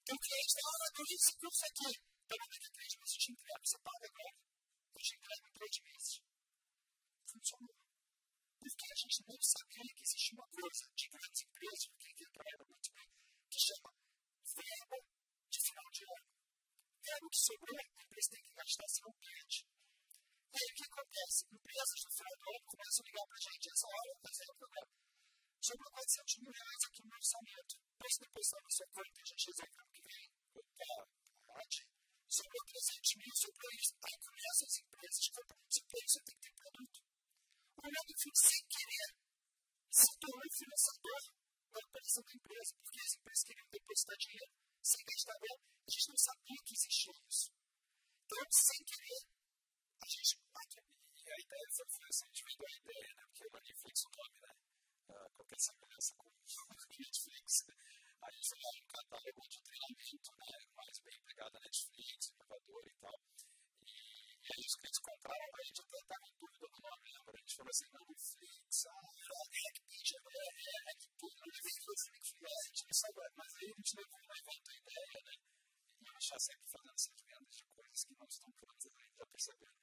Então o cliente fala, ah, eu esse curso aqui, a três meses eu te entrego, você paga agora, eu te entrego em três meses. Funcionou. Porque a gente não sabia que existia uma coisa de grandes empresas, que quem trabalha muito bem, que chama verba de final de ano. Verba que sobrou, a empresa tem que gastar, senão perde. E aí o que acontece? Empresas no final do ano começam a ligar para a gente, essa hora, por exemplo, né? sobrou 400 mil reais aqui no orçamento, posso depositar na sua conta e a gente resolve ano que vem? Opa, pode. Sobrou 300 mil, sobrou isso. Aí começam as empresas comprando isso, para isso tem que ter produto. O nome fica sem querer se tornou financiador da operação da empresa, porque as empresas queriam depositar dinheiro sem gastar bem, a gente não sabia que existia isso. Então, sem querer, a gente. E a ideia foi assim, a gente vendeu a ideia, né? Porque o Netflix o nome, né? Uh, qualquer semelhança com o Netflix. A gente foi um catálogo de treinamento, né? Mais bem pegado a Netflix, inovador e tal. É isso que eles compraram, a gente até estava em dúvida do nome, lembra? A gente falou assim, Netflix, ah, era Hackpedia, né? É, Hackpedia, não levei Netflix, a gente não sabe, mas aí a gente levou uma evento a ideia, né? E eu já sempre fazendo essas vendas de coisas que não estão prontas ainda, percebendo.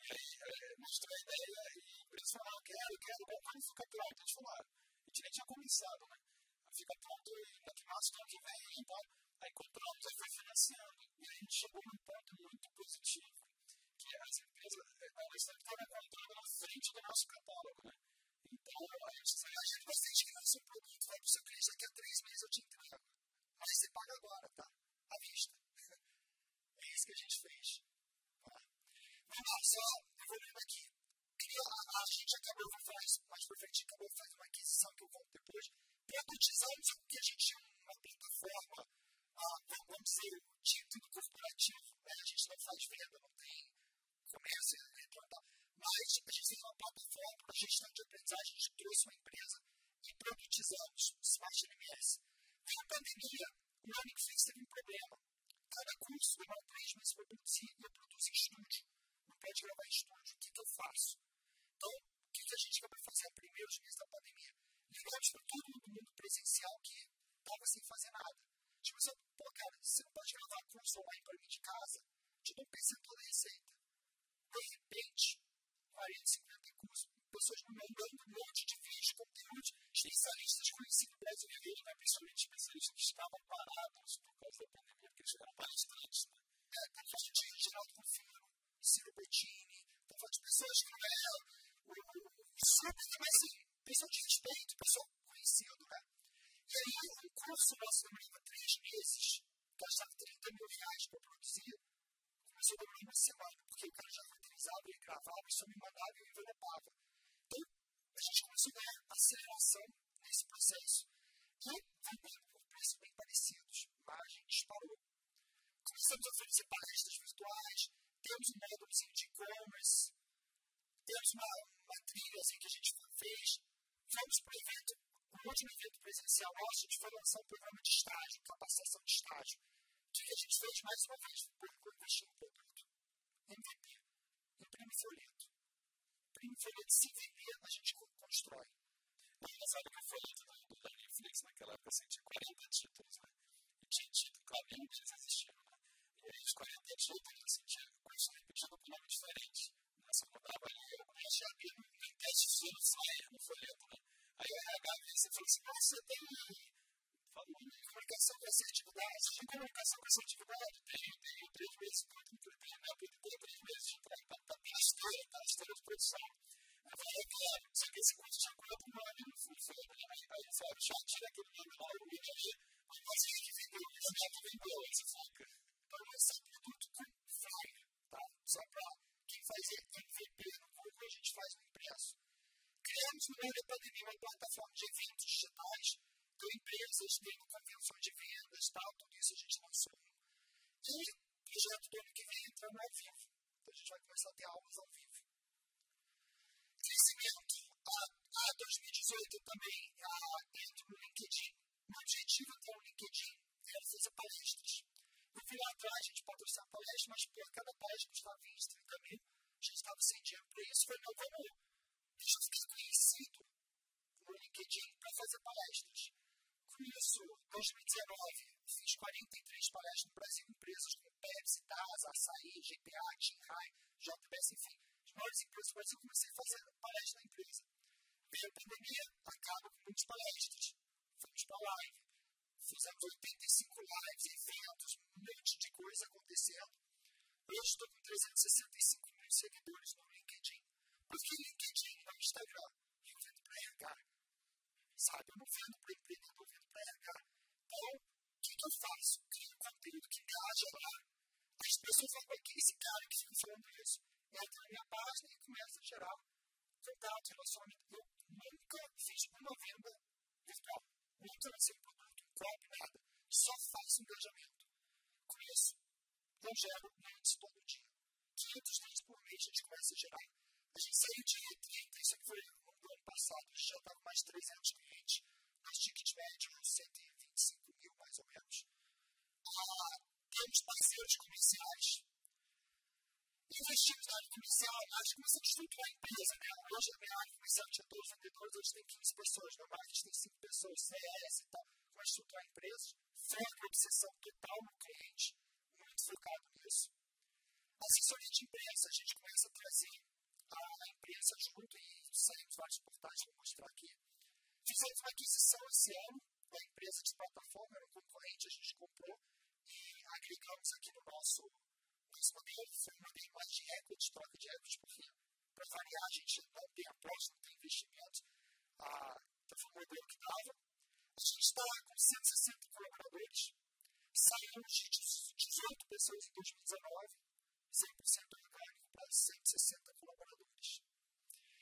E aí, é, mostrou a ideia e eles falaram, quero, quero, bom, quando fica pronto? Eles falaram, a gente nem tinha começado, né? Fica pronto daqui março do que vem e tal. Aí compramos, aí foi financiando. E a gente chegou num ponto muito positivo empresas, elas sempre estavam comprando na frente do nosso catálogo, né? Então, a gente diz, a gente vai que o seu produto, vai para o seu cliente, daqui a três meses eu te entrego. Mas você paga agora, tá? À vista. É isso que a gente fez. Tá? Vamos lá, só, lendo aqui. A, a gente acabou, vou falar isso mais pra frente, acabou fazer uma aquisição que eu conto depois. Produtizamos o que a gente tinha uma plataforma, ah, vamos dizer, tinha tudo corporativo, né? a gente não faz venda, não tem mas a gente fez uma plataforma para gestão de aprendizagem, a gente trouxe uma empresa e produtizamos Smart LMS. Com a pandemia, o Learning teve um problema. Cada curso demora três meses para produzir e eu produzo em estúdio. Não pode gravar em estúdio. O que, que eu faço? Então, o que, que a gente acabou fazendo primeiros meses da pandemia? Ligamos para todo mundo presencial que estava sem fazer nada. Tipo pô, cara, você não pode gravar curso online para mim de casa? Te dou um percentual da receita de repente, 40, 50 cursos, pessoas me mandando um monte de vídeos, conteúdos, especialistas conhecidos brasileiros, né, principalmente especialistas que estavam parados por causa da pandemia, porque eles eram palestrantes. Né? É, tá falando de Geraldo Confino, Ciro Bettini, tá falando de pessoas que não é o, super, mas assim, de respeito, pessoa conhecido, né? E aí, um curso nosso demorava três meses, gastava 30 mil reais para produzir, começou a demorar uma semana, porque o cara já roteirizava, ele gravava, só me mandava e eu envelopava. Então, a gente começou a ganhar aceleração nesse processo. E vendendo por preços bem parecidos, margem disparou. Começamos a oferecer palestras virtuais, temos um módulo de e-commerce, temos uma, uma trilha assim, que a gente fez, fomos para o evento, o último evento presencial nosso, a gente foi lançar um programa de estágio, capacitação de estágio. O que a gente fez mais uma vez? Foi investir no produto. MVP. Imprime folheto. Imprime folheto. Se vender, a gente constrói. E sabe que o folheto do, da Netflix naquela época assim, tinha 40 títulos, né? E tinha título, claro, nenhum deles existia, né? E aí os 40 títulos, assim, tinha curso repetido com nome diferente. Né? Você mudava ali, eu comecei a abrir um teste de saia no folheto, né? Aí o RH veio e falou assim: você tem comunicação com assertividade, você tem comunicação com assertividade? Tenho, tenho três meses de empreender, né? Tenho três meses de tá tá na esteira de produção. Eu falei, é claro, só que esse curso tinha quatro nome no fundo, foi a minha aí eu falei, já tira aquele nome lá, o William ali, mas você que vendeu, esse já que vendeu, esse foca. Então, esse é produto com flyer, tá? Só para quem faz MVP no Google, a gente faz no impresso criamos no meio da pandemia uma plataforma de eventos digitais, com empresas tendo convenções de vendas, tal, tudo isso a gente lançou. E o projeto do ano que vem entrando ao vivo. Então a gente vai começar a ter aulas ao vivo. Crescimento. A, a 2018 também a, dentro do LinkedIn. O objetivo é ter um LinkedIn era fazer palestras. Eu fui lá atrás, a gente patrocinar palestra, mas por cada palestra custava 20, 30 mil. A gente estava sem dinheiro para isso. Foi, não, vamos deixa eu ficar conhecido no LinkedIn para fazer palestras. Isso, em 2019, fiz 43 palestras no Brasil, empresas como Pepsi, TAS, Açaí, GPA, Tinhai, JBS, enfim, as maiores empresas do Brasil, comecei a fazer palestra na empresa. Veio a pandemia, acaba com muitas palestras. Fomos para live. Fizemos 85 lives, eventos, um monte de coisa acontecendo. Hoje estou com 365 mil seguidores no LinkedIn. Porque LinkedIn é o Instagram. Eu vendo para RH. Sabe? Eu não vendo para empreendedor, eu vendo para RH. Então, o que, que eu faço? Crio conteúdo que engaja lá. As pessoas falam, que esse cara que fica falando isso? Entra na minha página e começa a gerar contato, relacionamento. Eu nunca fiz uma venda virtual. Nunca lancei um produto, um copo, nada. Só faço engajamento. Com isso, eu gero leads todo dia. 500 leads por mês a gente começa a gerar a gente saiu de 30, isso aqui foi passado, já está com mais de 300 clientes. Nosso ticket médio é 125 mil, mais ou menos. Ah, temos parceiros comerciais. Investimos na área comercial, a começou a estruturar a empresa. Né? Hoje a minha área comercial tinha 12 vendedores, hoje tem 15 pessoas. No marketing tem 5 pessoas, CS e tal. A estruturar a empresa, foco, obsessão total no cliente, muito focado nisso. Assessoria de imprensa, a gente começa a trazer a imprensa junto e saímos vários portais para mostrar aqui. Fizemos uma aquisição esse ano da empresa de plataforma, era um concorrente, a gente comprou e agregamos aqui no nosso, nosso modelo. Foi um modelo mais de equity, troca de equity, porque para variar a gente não tem aposta, não tem investimento. Ah, então foi um modelo que dava. A gente está com 160 colaboradores, saímos de 18 pessoas em 2019, 100% orgânico para 160 colaboradores.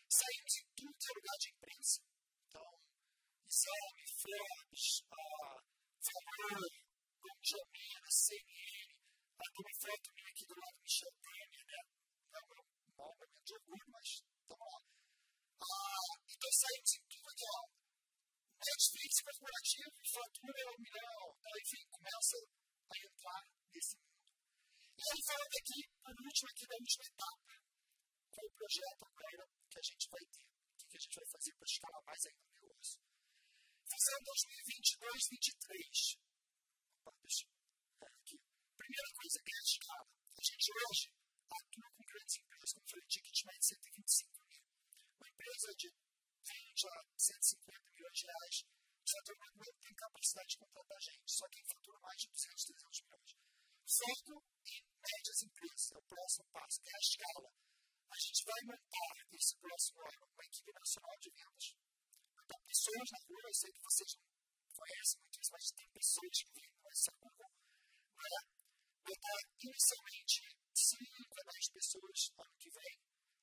Saímos em tudo que é lugar de imprensa. Então, Exame, Forbes, a Valor, Benjamina, CNN, a uma foto minha aqui do lado do Michel Temer, né? É um mau momento de orgulho, mas estamos lá. Ah, então saímos em tudo aqui, ó. Netflix corporativo, fatura um milhão, tá? enfim, começa a entrar nesse mundo. E aí, falando aqui, por último, aqui da última etapa, qual o projeto agora que a gente vai ter? O que a gente vai fazer para escalar mais ainda o negócio? Fizemos 2022, 2023. Opa, deixa eu aqui. Primeira coisa que é a escala. A gente hoje atua com grandes empresas, como falei, ticket médio de 125 mil. Uma empresa de 20 a 150 milhões de reais de faturamento não tem capacidade de contratar gente, só quem fatura mais de 200, 300 milhões. Foco em médias empresas, é o próximo passo, que é a escala. A gente vai montar esse próximo ano uma equipe nacional de vendas. Então, pessoas na rua, eu sei que vocês não conhecem muito isso, mas tem pessoas que vêm com essa rua, né? Botar inicialmente 5 a 10 pessoas ano que vem,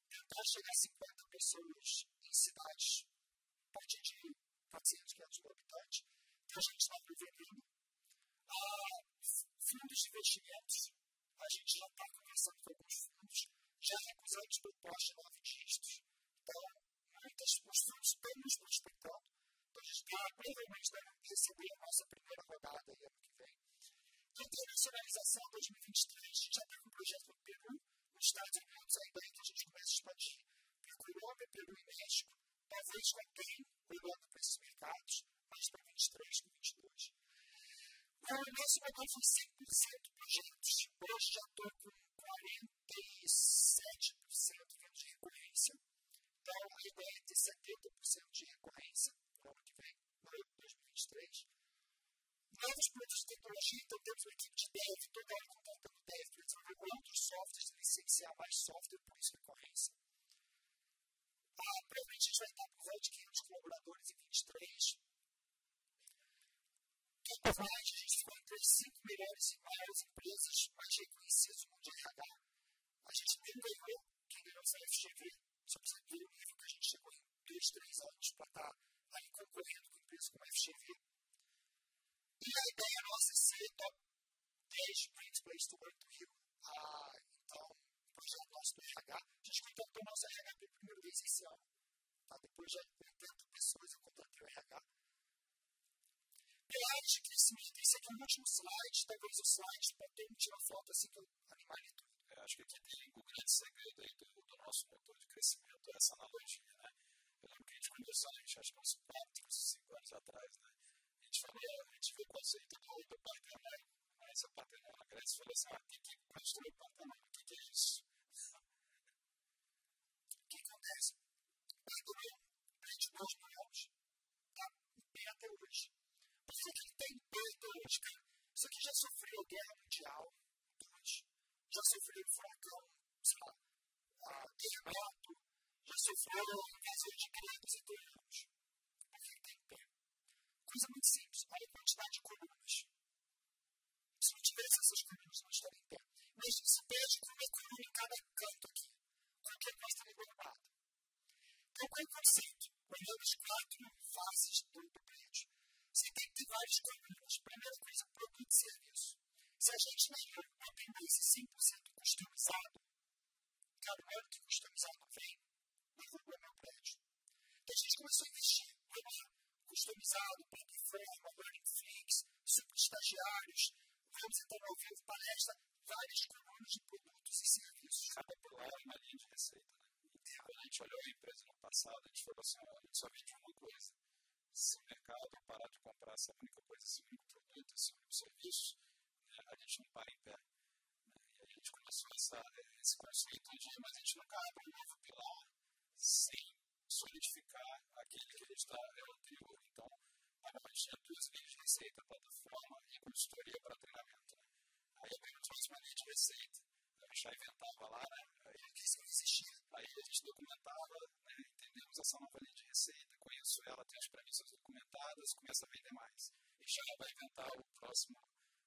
tentar chegar a 50 pessoas em cidades a partir de 400, 500 mil habitantes, que a gente está prevenindo. Ah, fundos de investimentos, a gente já está conversando com alguns fundos, já recusamos propostas de nove dígitos. Então, muitas, os fundos estão nos. Então, a gente provavelmente deve receber a nossa primeira rodada aí ano que vem. Internacionalização 2023, a gente já tem um projeto no Peru, nos Estados Unidos, a ideia é que a gente comece a expandir para Colômbia, Peru e México, talvez com alguém olhando para esses mercados, mais para 23 que 22. O nosso modelo foi 100% projetos. Hoje já estou com 47% vindo de recorrência. Então, a ideia é ter 70% de recorrência no ano que vem, no ano de 2023. Novos produtos de tecnologia, então temos uma equipe de dev, toda hora contratando dev para desenvolver outros softwares, licenciar mais software, por isso recorrência. Ah, provavelmente a gente vai estar por volta de 500 colaboradores em 23 Capaz, a gente ficou entre as cinco melhores e maiores empresas mais reconhecidas do mundo de RH. A gente quem ganhou foi a FGV, só precisa ver o nível que a gente chegou em dois, três anos para estar aí concorrendo com empresas como a FGV. E a ideia nossa é ser top 10 Great Place to Work do Rio. Ah, então, o projeto nosso do RH, a gente contratou o nosso RH pela primeira vez esse ano. Tá? Depois de 80 pessoas eu contratei o RH pilares de crescimento. Esse aqui é o último slide, talvez o slide para mundo tirar foto assim que eu animaria tudo. Eu acho que aqui tem o grande segredo aí do, do nosso motor de crescimento, essa analogia, né? Eu lembro que a gente conversou, a gente acho que uns 4, 5 anos atrás, né? A gente falou, a gente viu o conceito do, do Partenon, mas o Partenon na Grécia falou assim, ah, tem que construir o Partenon, o que, que é isso? O que acontece? Partenon, 22 milhões, está em pé até hoje isso aqui tem dois, cara. Isso aqui já sofreu guerra mundial, dois. Já sofreu furacão, sei lá, uh, terremoto, já sofreu invasão de gregos e troianos. Por que tem pé? Coisa muito simples. Olha a quantidade de colunas. Se não tivesse essas colunas, não estaria em pé. Mas se pede com uma coluna em cada canto aqui. Qualquer coisa está derrubado. Então, qual é o conceito? Olhando as quatro faces do, prédio. Você tem que ter vários caminhos. Primeira coisa, produto e serviço. Se a gente não dependesse 100% customizado, cara, ano que customizado vem, derruba meu prédio. Então a gente começou a investir em customizado, plataforma, learning flix, super estagiários, vamos entrar ao vivo, palestra, várias colunas de produtos e serviços. Cada pilar é uma linha de receita. Né? Quando a gente olhou a empresa no passado, a gente falou assim, a gente só vende uma coisa se o mercado parar de comprar essa única coisa, esse único produto, esse único serviço, a gente não para em pé. Né? E a gente começou essa, esse conceito de, mas a gente nunca abre um novo pilar sem solidificar aquele que a gente está é anterior. Então, a gente tinha duas linhas de receita, plataforma e consultoria para treinamento. Né? Aí a gente faz uma linha de receita, a gente já inventava lá, né? aí isso não existia. Aí a gente documentava, né? entendemos essa nova linha de receita, conheço ela, tem as premissas documentadas, começa a vender mais. E já vai inventar o próximo,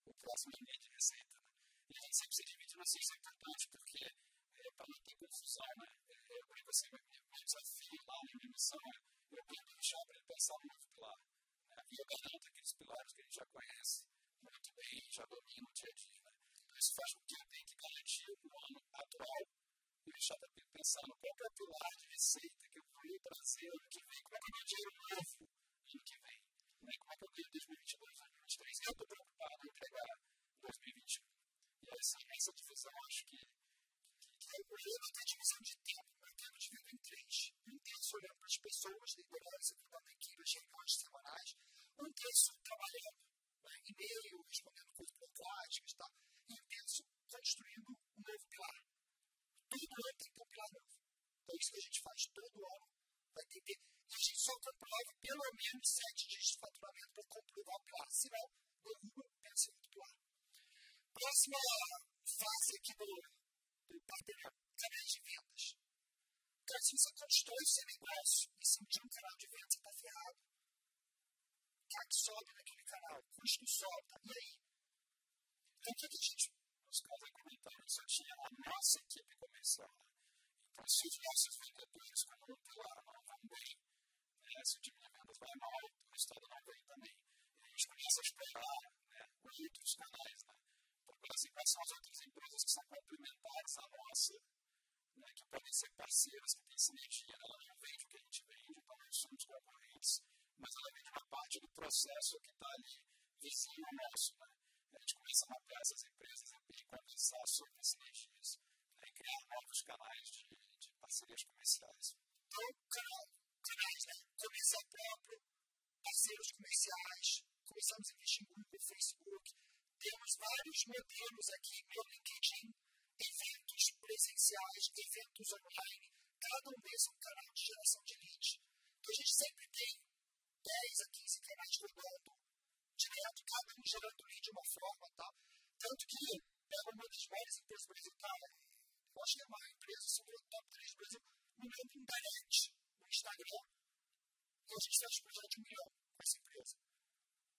o próximo linha de receita. Né? E a gente sempre se divide no assim, isso é importante, porque é, para não ter confusão, né? É, eu brinco assim, meu desafio lá, minha missão é eu brinco deixar para ele pensar no novo pilar. Né? E eu garanto aqueles pilares que gente já conhece muito bem, já domina o dia a dia. Né? Então, isso faz com que eu tenha que garantir no ano atual e já está pensando qual é o pilar de receita que eu vou trazer ano que vem, como é que eu ganho dinheiro novo ano que vem, né? como é que eu ganho 2022, 2023, eu estou preocupado em entregar 2021. E essa, essa divisão, acho que, que, é o problema da divisão de tempo, mercado divide em três. Um terço olhando para as pessoas, liderança, cuidando da equipe, as reuniões semanais, um terço trabalhando né, e-mail, respondendo coisas burocráticas, tá? e um terço construindo um novo pilar todo ano tem que ter um pilar novo. Então, isso que a gente faz todo ano. Vai ter a gente só comprova pelo menos sete dias de faturamento para comprovar o pilar. Senão, o pensamento pilar. Próxima fase aqui do, do partenário, canais de vendas. Cara, se você constrói o seu negócio em cima de um canal de venda, você está ferrado. CAC sobe naquele canal, custo sobe, e aí? Então, o que a gente, os caras comentaram, só tinha a nossa equipe comercial. Então, se os nossos vendedores, como um pilar, vão bem, né? se o time de vendas vai mal, o resultado não vem também. E a gente começa a explorar né, os outros canais, né? Procurar assim, quais são as outras empresas que são complementares à nossa, né, que podem ser parceiras, que têm sinergia. Ela não vende o que a gente vende, então nós somos concorrentes, mas ela vende uma parte do processo que está ali vizinho ao nosso. Né? A gente começa a mapear essas empresas e conversar sobre as sinergias né, criar novos canais de, de parcerias comerciais. Então, canais, né? Comercial próprio, parceiros comerciais, começamos a investir em Google, Facebook, temos vários modelos aqui, meu LinkedIn, eventos presenciais, eventos online, cada um desses é um canal de geração de leads. Então a gente sempre tem 10 a 15 canais rodando direto, cada um gerando lead de uma forma, tá? Tanto que pega uma das maiores empresas do Brasil, cara, eu acho que é a maior empresa, se for top 3 do Brasil, me lembro um direct no Instagram, e a gente projeto de um milhão com essa empresa.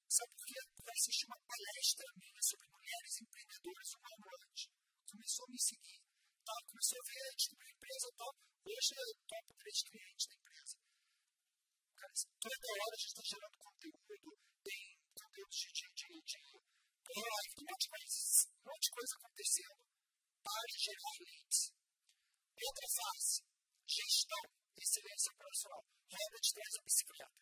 Sabe por quê? Porque assisti uma palestra minha sobre mulheres empreendedoras um ano antes. Começou a me seguir, tá? começou a ver, a empresa, top. Hoje é top 3 clientes da empresa. Cara, toda hora a gente está gerando conteúdo, tem conteúdo de, de, de, de live, um monte de coisa, um monte de coisa acontecendo para gerar leads. Outra fase, gestão, excelência operacional. Roda de trás a bicicleta.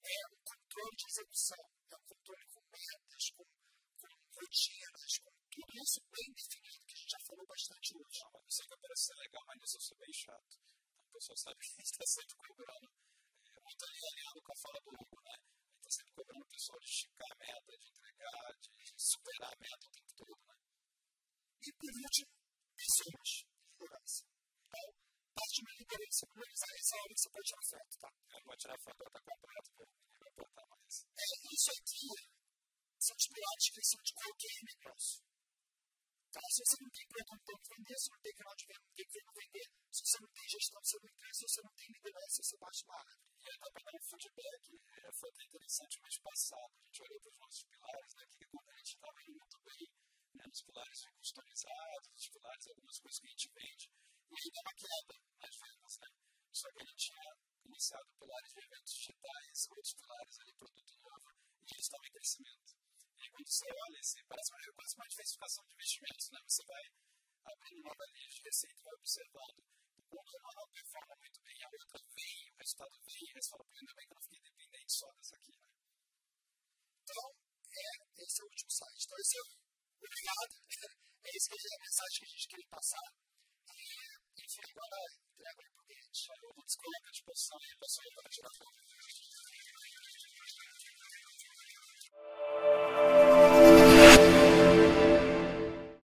É o controle de execução é um controle com metas, com, com rotinas, com tudo isso bem definido, que a gente já falou bastante hoje. Não, mas isso aqui parece ser legal, mas isso eu sou bem chato. Então, o pessoal sabe que a gente está sempre cobrando, é, muito ali alinhado com a fala do Hugo, né? A gente está sempre cobrando o pessoal de esticar a meta, de entregar, de superar a meta o tempo todo, né? E por último, pessoas, liderança. Parte de uma liderança, essa hora que você pode tirar foto, tá? Eu vou tirar foto, vai estar completo, ninguém vai mais. É, isso aqui são os pilares de crescimento de qualquer negócio. Tá? Se você não tem produto para vender, se não tem canal de venda, não tem como vender, se você não tem gestão, você não tem, se você não tem liderança, você bate uma árvore. E para dar um feedback, é, foi até interessante o mês passado, a gente olhou para os nossos pilares, né, que quando a gente estava indo muito bem, né, nos pilares de customizados, nos pilares, algumas coisas que a gente vende, e aí dá uma queda nas vendas, né? Só que gente tinha iniciado pilares de eventos digitais, outros pilares ali, produto novo, e eles estavam em crescimento. E quando você olha, assim, parece uma, quase uma diversificação de investimentos, né? Você vai abrindo nova linha de receita e vai observando. Quando uma não performa muito bem, a outra vem, o resultado vem, e você fala, ainda bem que eu não fiquei dependente só dessa aqui, né? Então, é, esse é o último site. Então, esse é o obrigado. É isso que a mensagem que a gente queria passar. E, enfim, agora entrego aí para o cliente.